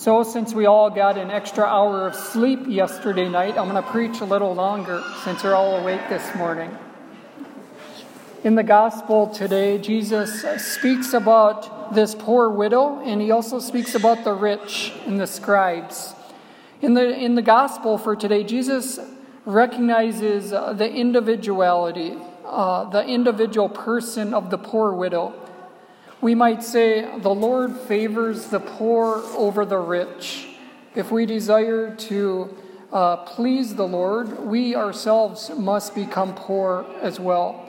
So, since we all got an extra hour of sleep yesterday night, I'm going to preach a little longer since you're all awake this morning. In the gospel today, Jesus speaks about this poor widow, and he also speaks about the rich and the scribes. In the, in the gospel for today, Jesus recognizes the individuality, uh, the individual person of the poor widow. We might say the Lord favors the poor over the rich. If we desire to uh, please the Lord, we ourselves must become poor as well.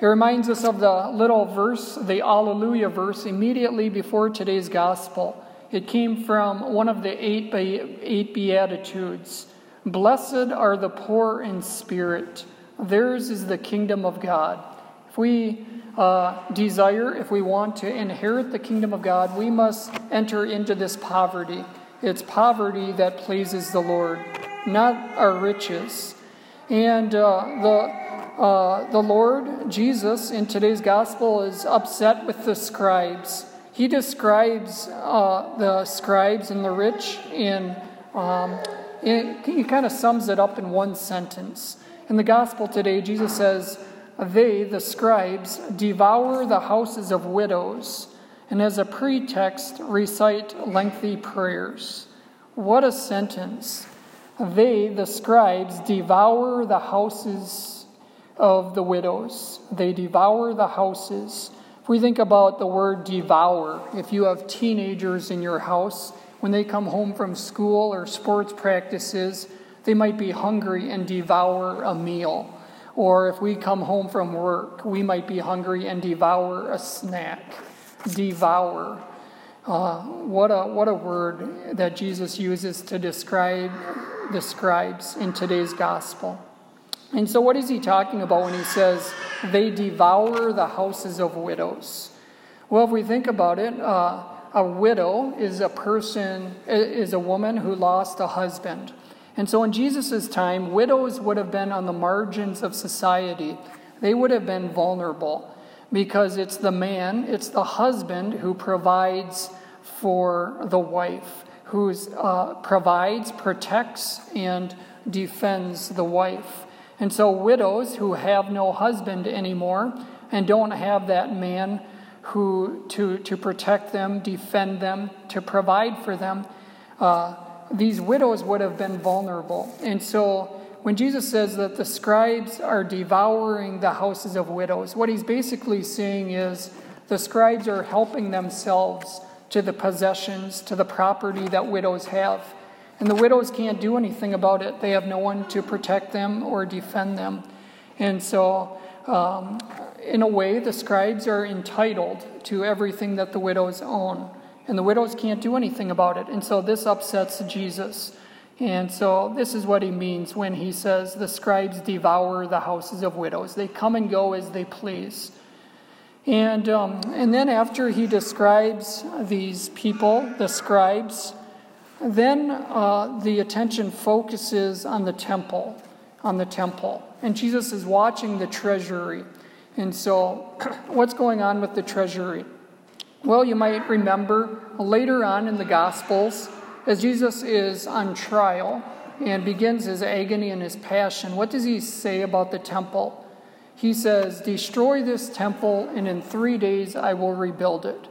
It reminds us of the little verse, the Alleluia verse, immediately before today's gospel. It came from one of the eight, eight Beatitudes. Blessed are the poor in spirit, theirs is the kingdom of God. If we uh, desire, if we want to inherit the kingdom of God, we must enter into this poverty. It's poverty that pleases the Lord, not our riches. And uh, the, uh, the Lord Jesus in today's gospel is upset with the scribes. He describes uh, the scribes and the rich in, um, in he kind of sums it up in one sentence. In the gospel today, Jesus says, they, the scribes, devour the houses of widows, and as a pretext recite lengthy prayers. What a sentence! They, the scribes, devour the houses of the widows. They devour the houses. If we think about the word devour, if you have teenagers in your house, when they come home from school or sports practices, they might be hungry and devour a meal. Or if we come home from work, we might be hungry and devour a snack. Devour. Uh, what, a, what a word that Jesus uses to describe the scribes in today's gospel. And so, what is he talking about when he says they devour the houses of widows? Well, if we think about it, uh, a widow is a person, is a woman who lost a husband. And so in Jesus' time, widows would have been on the margins of society. They would have been vulnerable because it's the man, it's the husband who provides for the wife, who uh, provides, protects, and defends the wife. And so widows who have no husband anymore and don't have that man who to, to protect them, defend them, to provide for them, uh, these widows would have been vulnerable. And so when Jesus says that the scribes are devouring the houses of widows, what he's basically saying is the scribes are helping themselves to the possessions, to the property that widows have. And the widows can't do anything about it. They have no one to protect them or defend them. And so, um, in a way, the scribes are entitled to everything that the widows own and the widows can't do anything about it. And so this upsets Jesus. And so this is what he means when he says the scribes devour the houses of widows. They come and go as they please. And, um, and then after he describes these people, the scribes, then uh, the attention focuses on the temple, on the temple. And Jesus is watching the treasury. And so, what's going on with the treasury? Well, you might remember later on in the Gospels, as Jesus is on trial and begins his agony and his passion, what does he say about the temple? He says, Destroy this temple, and in three days I will rebuild it.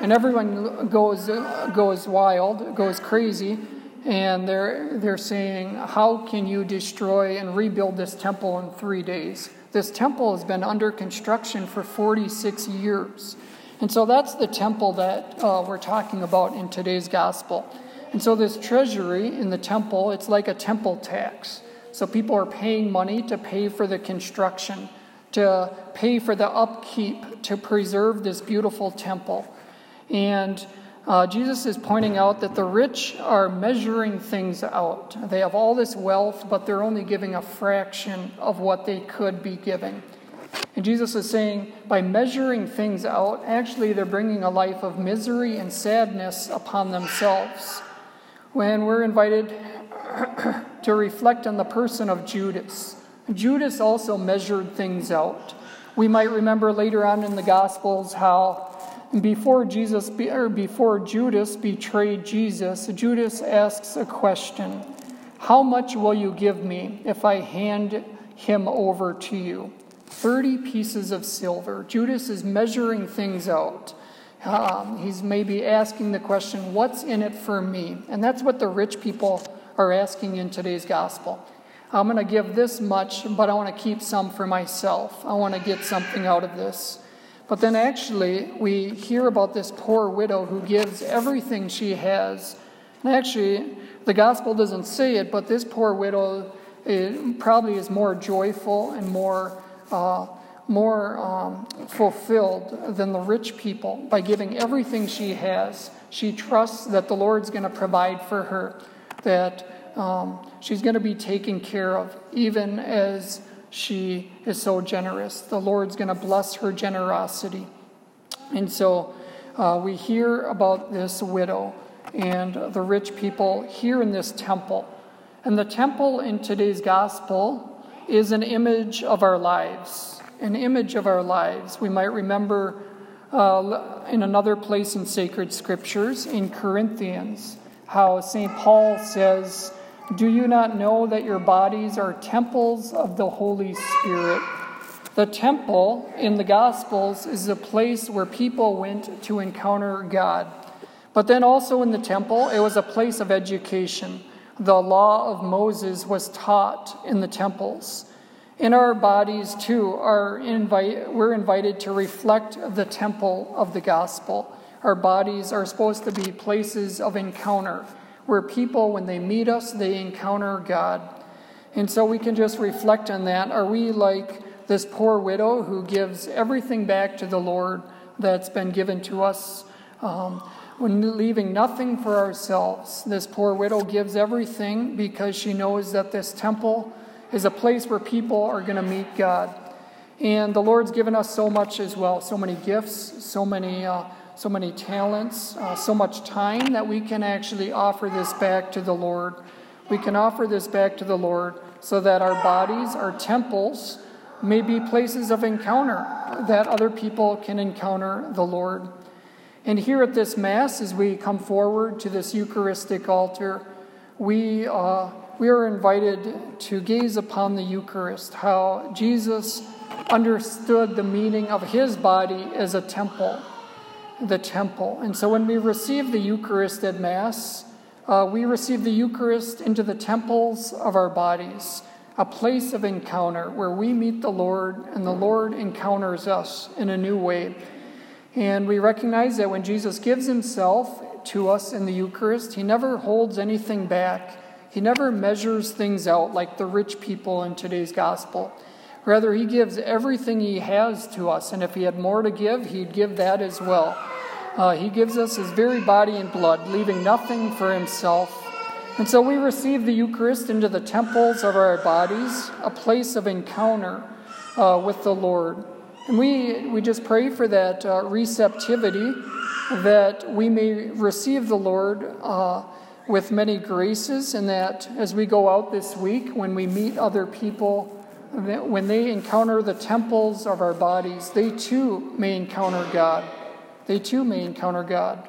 And everyone goes, goes wild, goes crazy, and they're, they're saying, How can you destroy and rebuild this temple in three days? This temple has been under construction for 46 years. And so that's the temple that uh, we're talking about in today's gospel. And so this treasury in the temple, it's like a temple tax. So people are paying money to pay for the construction, to pay for the upkeep, to preserve this beautiful temple. And uh, Jesus is pointing out that the rich are measuring things out. They have all this wealth, but they're only giving a fraction of what they could be giving. And Jesus is saying, by measuring things out, actually they're bringing a life of misery and sadness upon themselves. When we're invited to reflect on the person of Judas, Judas also measured things out. We might remember later on in the Gospels how before Jesus or before Judas betrayed Jesus, Judas asks a question: "How much will you give me if I hand him over to you?" 30 pieces of silver. Judas is measuring things out. Um, he's maybe asking the question, What's in it for me? And that's what the rich people are asking in today's gospel. I'm going to give this much, but I want to keep some for myself. I want to get something out of this. But then actually, we hear about this poor widow who gives everything she has. And actually, the gospel doesn't say it, but this poor widow probably is more joyful and more. Uh, more um, fulfilled than the rich people by giving everything she has. She trusts that the Lord's going to provide for her, that um, she's going to be taken care of, even as she is so generous. The Lord's going to bless her generosity. And so uh, we hear about this widow and the rich people here in this temple. And the temple in today's gospel is an image of our lives, an image of our lives. We might remember uh, in another place in sacred scriptures, in Corinthians, how St. Paul says, do you not know that your bodies are temples of the Holy Spirit? The temple in the Gospels is a place where people went to encounter God. But then also in the temple, it was a place of education. The law of Moses was taught in the temples. In our bodies, too, are invite, we're invited to reflect the temple of the gospel. Our bodies are supposed to be places of encounter where people, when they meet us, they encounter God. And so we can just reflect on that. Are we like this poor widow who gives everything back to the Lord that's been given to us? Um, when leaving nothing for ourselves, this poor widow gives everything because she knows that this temple is a place where people are going to meet God. And the Lord's given us so much as well so many gifts, so many. Uh, so many talents, uh, so much time that we can actually offer this back to the Lord. We can offer this back to the Lord so that our bodies, our temples, may be places of encounter, that other people can encounter the Lord. And here at this Mass, as we come forward to this Eucharistic altar, we, uh, we are invited to gaze upon the Eucharist, how Jesus understood the meaning of his body as a temple the temple. And so when we receive the Eucharist at Mass, uh, we receive the Eucharist into the temples of our bodies, a place of encounter where we meet the Lord and the Lord encounters us in a new way. And we recognize that when Jesus gives himself to us in the Eucharist, he never holds anything back. He never measures things out like the rich people in today's gospel. Rather, he gives everything he has to us, and if he had more to give, he'd give that as well. Uh, he gives us his very body and blood, leaving nothing for himself. And so we receive the Eucharist into the temples of our bodies, a place of encounter uh, with the Lord. And we, we just pray for that uh, receptivity, that we may receive the Lord uh, with many graces, and that as we go out this week, when we meet other people, when they encounter the temples of our bodies, they too may encounter God. They too may encounter God.